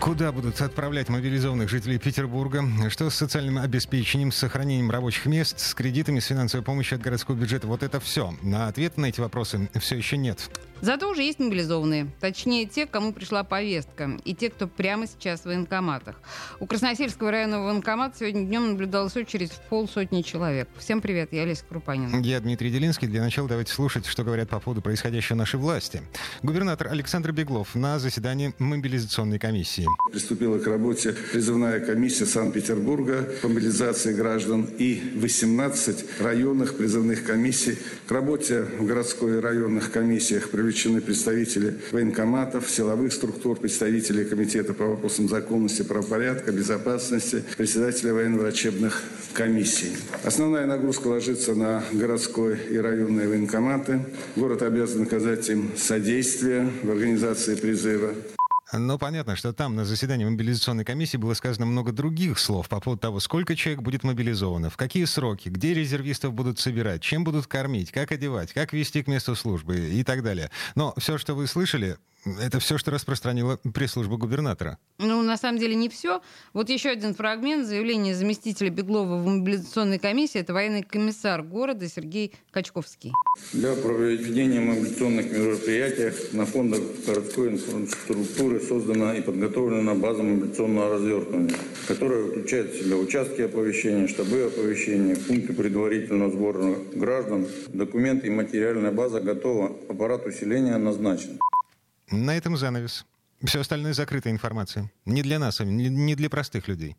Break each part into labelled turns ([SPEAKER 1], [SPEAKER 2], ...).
[SPEAKER 1] Куда будут отправлять мобилизованных жителей Петербурга? Что с социальным обеспечением, с сохранением рабочих мест, с кредитами, с финансовой помощью от городского бюджета? Вот это все. На ответ на эти вопросы все еще нет.
[SPEAKER 2] Зато уже есть мобилизованные. Точнее, те, кому пришла повестка. И те, кто прямо сейчас в военкоматах. У Красносельского районного военкомата сегодня днем наблюдалась очередь в полсотни человек. Всем привет, я Олеся Крупанина.
[SPEAKER 1] Я Дмитрий Делинский. Для начала давайте слушать, что говорят по поводу происходящего нашей власти. Губернатор Александр Беглов на заседании мобилизационной комиссии.
[SPEAKER 3] Приступила к работе призывная комиссия Санкт-Петербурга по мобилизации граждан и 18 районных призывных комиссий. К работе в городской и районных комиссиях привлечены представители военкоматов, силовых структур, представители Комитета по вопросам законности, правопорядка, безопасности, председатели военно-врачебных комиссий. Основная нагрузка ложится на городской и районные военкоматы. Город обязан оказать им содействие в организации призыва.
[SPEAKER 1] Ну, понятно, что там на заседании мобилизационной комиссии было сказано много других слов по поводу того, сколько человек будет мобилизовано, в какие сроки, где резервистов будут собирать, чем будут кормить, как одевать, как вести к месту службы и так далее. Но все, что вы слышали, это все, что распространила пресс-служба губернатора.
[SPEAKER 2] Ну, на самом деле не все. Вот еще один фрагмент заявления заместителя Беглова в мобилизационной комиссии. Это военный комиссар города Сергей Качковский.
[SPEAKER 4] Для проведения мобилизационных мероприятий на фондах городской инфраструктуры создана и подготовлена база мобилизационного развертывания, которая включает в себя участки оповещения, штабы оповещения, пункты предварительного сбора граждан. Документы и материальная база готова. Аппарат усиления назначен.
[SPEAKER 1] На этом занавес. Все остальное закрытая информация. Не для нас, не для простых людей.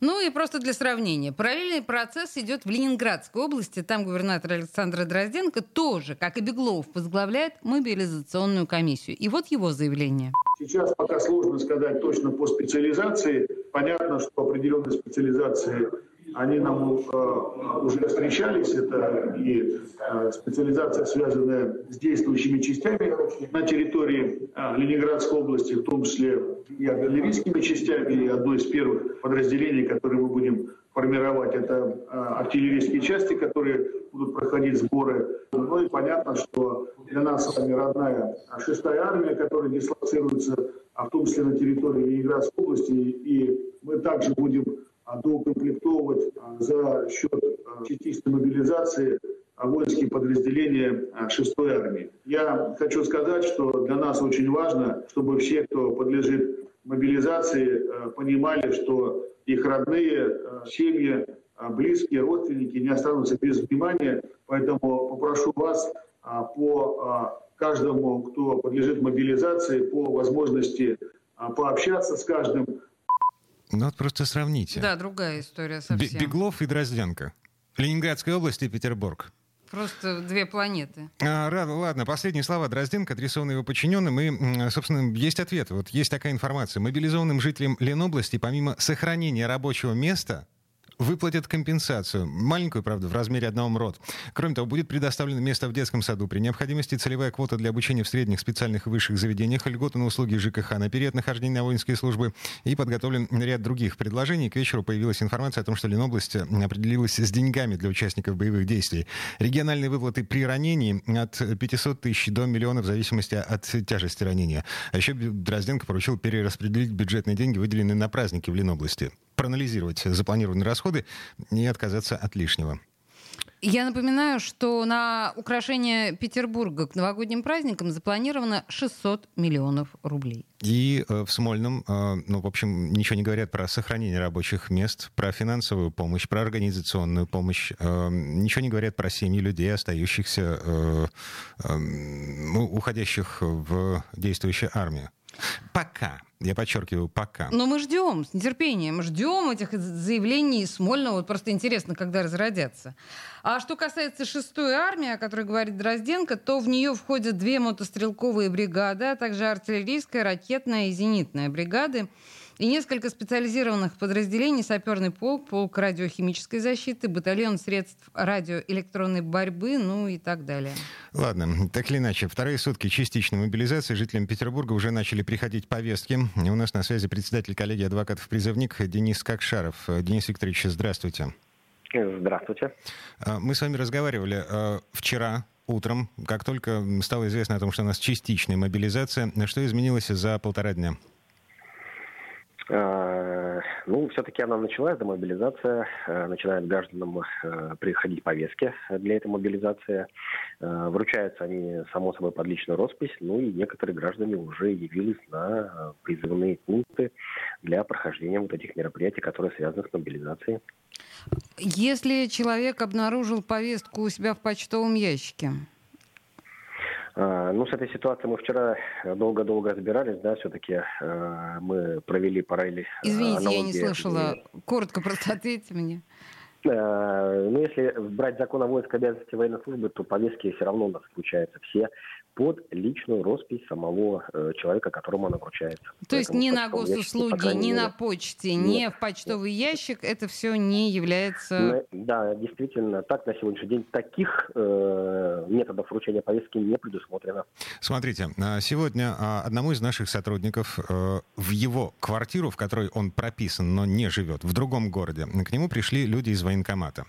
[SPEAKER 2] Ну и просто для сравнения. Параллельный процесс идет в Ленинградской области. Там губернатор Александр Дрозденко тоже, как и Беглов, возглавляет мобилизационную комиссию. И вот его заявление.
[SPEAKER 5] Сейчас пока сложно сказать точно по специализации. Понятно, что определенные специализации они нам э, уже встречались. Это и э, специализация, связанная с действующими частями на территории э, Ленинградской области, в том числе и артиллерийскими частями. И одно из первых подразделений, которые мы будем формировать, это артиллерийские части, которые будут проходить сборы. Ну и понятно, что для нас с вами родная шестая армия, которая дислоцируется, в том числе на территории Ленинградской области. И мы также будем а, доукомплектовывать а, за счет а, частичной мобилизации воинские подразделения 6-й армии. Я хочу сказать, что для нас очень важно, чтобы все, кто подлежит мобилизации, понимали, что их родные, семьи, близкие, родственники не останутся без внимания. Поэтому попрошу вас по каждому, кто подлежит мобилизации, по возможности пообщаться с каждым,
[SPEAKER 1] ну вот просто сравните.
[SPEAKER 2] Да, другая история совсем.
[SPEAKER 1] Беглов и Дрозденко. Ленинградская область и Петербург.
[SPEAKER 2] Просто две планеты.
[SPEAKER 1] А, ладно, последние слова Дрозденко, адресованы его подчиненным. И, собственно, есть ответ. Вот есть такая информация. Мобилизованным жителям Ленобласти, помимо сохранения рабочего места, выплатят компенсацию. Маленькую, правда, в размере одного МРОД. Кроме того, будет предоставлено место в детском саду. При необходимости целевая квота для обучения в средних, специальных и высших заведениях, льготы на услуги ЖКХ на период нахождения на воинские службы и подготовлен ряд других предложений. К вечеру появилась информация о том, что Ленобласть определилась с деньгами для участников боевых действий. Региональные выплаты при ранении от 500 тысяч до миллиона в зависимости от тяжести ранения. А еще Дрозденко поручил перераспределить бюджетные деньги, выделенные на праздники в Ленобласти проанализировать запланированные расходы и отказаться от лишнего.
[SPEAKER 2] Я напоминаю, что на украшение Петербурга к новогодним праздникам запланировано 600 миллионов рублей.
[SPEAKER 1] И э, в Смольном, э, ну, в общем, ничего не говорят про сохранение рабочих мест, про финансовую помощь, про организационную помощь. Э, ничего не говорят про семьи людей, остающихся, э, э, уходящих в действующую армию. Пока. Я подчеркиваю, пока.
[SPEAKER 2] Но мы ждем, с нетерпением, ждем этих заявлений Смольного. Вот просто интересно, когда разродятся. А что касается шестой армии, о которой говорит Дрозденко, то в нее входят две мотострелковые бригады, а также артиллерийская, ракетная и зенитная бригады. И несколько специализированных подразделений, саперный полк, полк радиохимической защиты, батальон средств радиоэлектронной борьбы, ну и так далее.
[SPEAKER 1] Ладно, так или иначе, вторые сутки частичной мобилизации жителям Петербурга уже начали приходить повестки. У нас на связи председатель коллегии адвокатов-призывник Денис Кокшаров. Денис Викторович, здравствуйте.
[SPEAKER 6] Здравствуйте.
[SPEAKER 1] А, мы с вами разговаривали а, вчера утром, как только стало известно о том, что у нас частичная мобилизация. Что изменилось за полтора дня?
[SPEAKER 6] А, ну, все-таки она началась, демобилизация. Начинают гражданам приходить повестки для этой мобилизации. Вручаются они, само собой, под личную роспись. Ну и некоторые граждане уже явились на призывные пункты для прохождения вот этих мероприятий, которые связаны с мобилизацией.
[SPEAKER 2] Если человек обнаружил повестку у себя в почтовом ящике,
[SPEAKER 6] ну, с этой ситуацией мы вчера долго-долго разбирались, да, все-таки э, мы провели параллели.
[SPEAKER 2] Э, Извините, аналогии. я не слышала. Коротко просто ответьте мне.
[SPEAKER 6] Э, ну, если брать закон о воинской обязанности военной службы, то повестки все равно у нас включаются все под личную роспись самого э, человека, которому она вручается.
[SPEAKER 2] То есть ни на госуслуги, ни на почте, Нет. ни в почтовый ящик это все не является...
[SPEAKER 6] Да, действительно, так на сегодняшний день таких э, методов вручения повестки не предусмотрено.
[SPEAKER 1] Смотрите, а, сегодня а, одному из наших сотрудников э, в его квартиру, в которой он прописан, но не живет, в другом городе, к нему пришли люди из военкомата.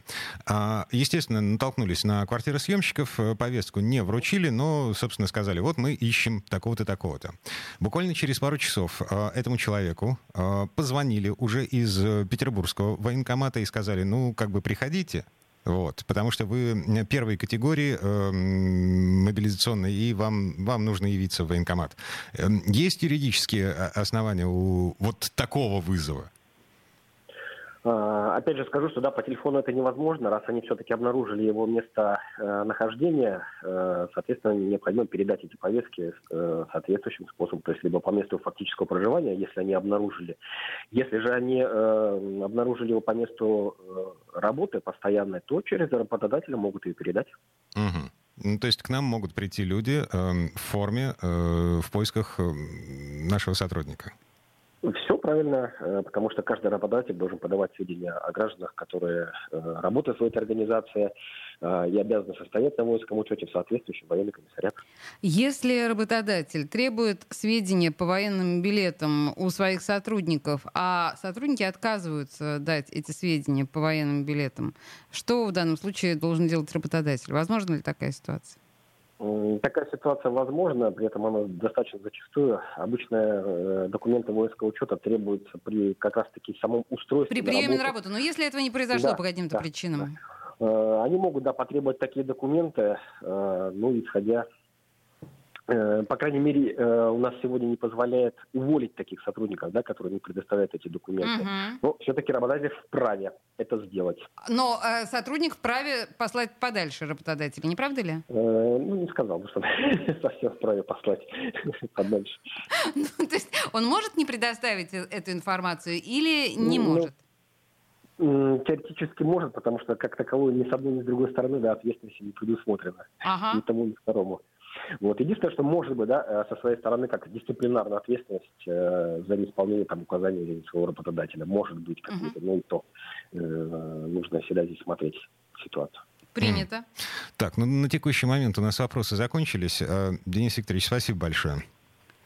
[SPEAKER 1] А, естественно, натолкнулись на квартиросъемщиков, э, повестку не вручили, но, собственно, собственно, сказали, вот мы ищем такого-то, такого-то. Буквально через пару часов э, этому человеку э, позвонили уже из э, петербургского военкомата и сказали, ну, как бы приходите, вот, потому что вы первой категории э, мобилизационной, и вам, вам нужно явиться в военкомат. Э, есть юридические основания у вот такого вызова?
[SPEAKER 6] А, опять же скажу, что да, по телефону это невозможно, раз они все-таки обнаружили его место э, нахождения, э, соответственно, необходимо передать эти повестки э, соответствующим способом, то есть либо по месту фактического проживания, если они обнаружили. Если же они обнаружили его по месту работы постоянной, то через работодателя могут ее передать.
[SPEAKER 1] Угу. Ну, то есть к нам могут прийти люди э, в форме в поисках э, нашего сотрудника.
[SPEAKER 6] Правильно, э, потому что каждый работодатель должен подавать сведения о гражданах, которые э, работают в этой организации э, и обязаны состоять на воинском учете в соответствующем военном комиссариате.
[SPEAKER 2] Если работодатель требует сведения по военным билетам у своих сотрудников, а сотрудники отказываются дать эти сведения по военным билетам, что в данном случае должен делать работодатель? Возможно ли такая ситуация?
[SPEAKER 6] Такая ситуация возможна, при этом она достаточно зачастую. Обычно э, документы воинского учета требуются при как раз-таки самом устройстве.
[SPEAKER 2] При приеме на работу. Но если этого не произошло да, по каким-то
[SPEAKER 6] да,
[SPEAKER 2] причинам?
[SPEAKER 6] Да. Э, они могут да, потребовать такие документы, э, ну, исходя по крайней мере, э, у нас сегодня не позволяет уволить таких сотрудников, да, которые не предоставляют эти документы. Угу. Но все-таки работодатель вправе это сделать.
[SPEAKER 2] Но э, сотрудник вправе послать подальше работодателя, не правда ли?
[SPEAKER 6] Э, ну, не сказал бы, что совсем вправе послать подальше.
[SPEAKER 2] Ну, то есть он может не предоставить эту информацию или не ну, может?
[SPEAKER 6] Теоретически может, потому что как таковой ни с одной, ни с другой стороны да, ответственности не предусмотрено. Ага. Ни тому, ни второму. Вот. Единственное, что может быть, да, э, со своей стороны, как дисциплинарная ответственность э, за неисполнение там, указаний своего работодателя, может быть какие-то, uh-huh. ну и то э, нужно всегда здесь смотреть ситуацию.
[SPEAKER 2] Принято.
[SPEAKER 1] Так, ну на текущий момент у нас вопросы закончились. Э, Денис Викторович, спасибо большое.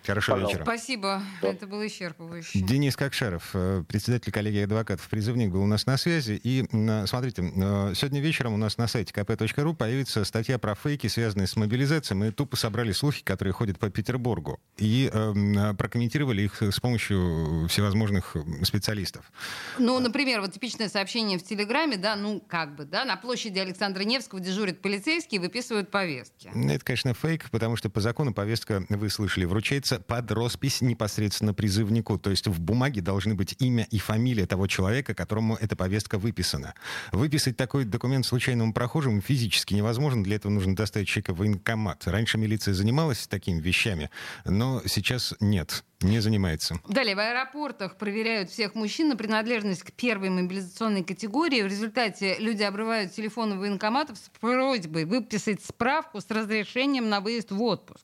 [SPEAKER 1] Хорошего Пожалуйста. вечера.
[SPEAKER 2] Спасибо. Да. Это было исчерпывающе.
[SPEAKER 1] Денис Кокшаров, э, председатель коллегии адвокатов, призывник, был у нас на связи. И смотрите, э, сегодня вечером у нас на сайте kp.ru появится статья про фейки, связанные с мобилизацией. Мы тупо собрали слухи, которые ходят по Петербургу, и э, прокомментировали их с помощью всевозможных специалистов.
[SPEAKER 2] Ну, например, вот типичное сообщение в Телеграме, да, ну, как бы, да, на площади Александра Невского дежурят полицейские и выписывают повестки.
[SPEAKER 1] Это, конечно, фейк, потому что по закону повестка, вы слышали, вручается пишется под роспись непосредственно призывнику. То есть в бумаге должны быть имя и фамилия того человека, которому эта повестка выписана. Выписать такой документ случайному прохожему физически невозможно. Для этого нужно доставить человека в военкомат. Раньше милиция занималась такими вещами, но сейчас нет не занимается.
[SPEAKER 2] Далее, в аэропортах проверяют всех мужчин на принадлежность к первой мобилизационной категории. В результате люди обрывают телефоны военкоматов с просьбой выписать справку с разрешением на выезд в отпуск.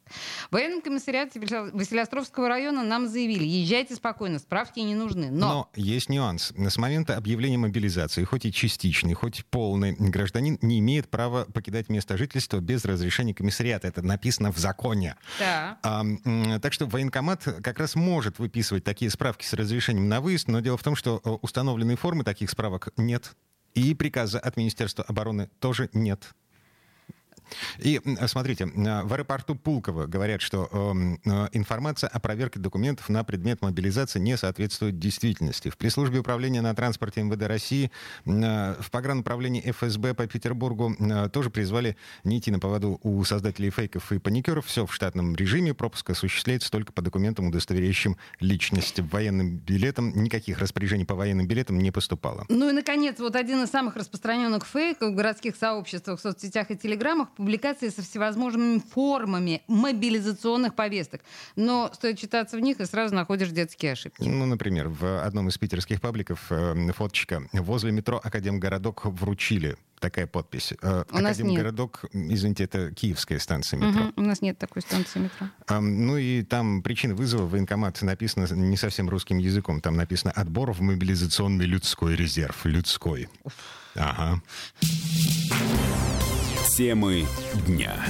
[SPEAKER 2] В военном комиссариате Василиостровского района нам заявили, езжайте спокойно, справки не нужны. Но,
[SPEAKER 1] Но есть нюанс. С момента объявления мобилизации, хоть и частичный, хоть и полный, гражданин не имеет права покидать место жительства без разрешения комиссариата. Это написано в законе.
[SPEAKER 2] да.
[SPEAKER 1] А, так что военкомат как раз может выписывать такие справки с разрешением на выезд, но дело в том, что э, установленной формы таких справок нет. И приказа от Министерства обороны тоже нет. И смотрите, э, в аэропорту Пулково говорят, что эм, э, информация о проверке документов на предмет мобилизации не соответствует действительности. В пресс-службе управления на транспорте МВД России, э, в погрануправлении ФСБ по Петербургу тоже призвали не идти на поводу у создателей фейков и паникеров. Все в штатном режиме. Пропуск осуществляется только по документам, удостоверяющим личность. Военным билетам никаких распоряжений по военным билетам не поступало.
[SPEAKER 2] Ну и, наконец, вот один из самых распространенных фейков в городских сообществах, в соцсетях и телеграммах — публикации со всевозможными формами мобилизационных повесток. Но стоит читаться в них, и сразу находишь детские ошибки.
[SPEAKER 1] Ну, например, в одном из питерских пабликов э, фоточка возле метро Академгородок вручили такая подпись. Э,
[SPEAKER 2] У нас нет.
[SPEAKER 1] Академгородок, извините, это киевская станция метро.
[SPEAKER 2] Мгм. У нас нет такой станции метро.
[SPEAKER 1] Ам, ну и там причина вызова в военкомат написано не совсем русским языком. Там написано «Отбор в мобилизационный людской резерв». Людской. Ага.
[SPEAKER 7] Темы дня.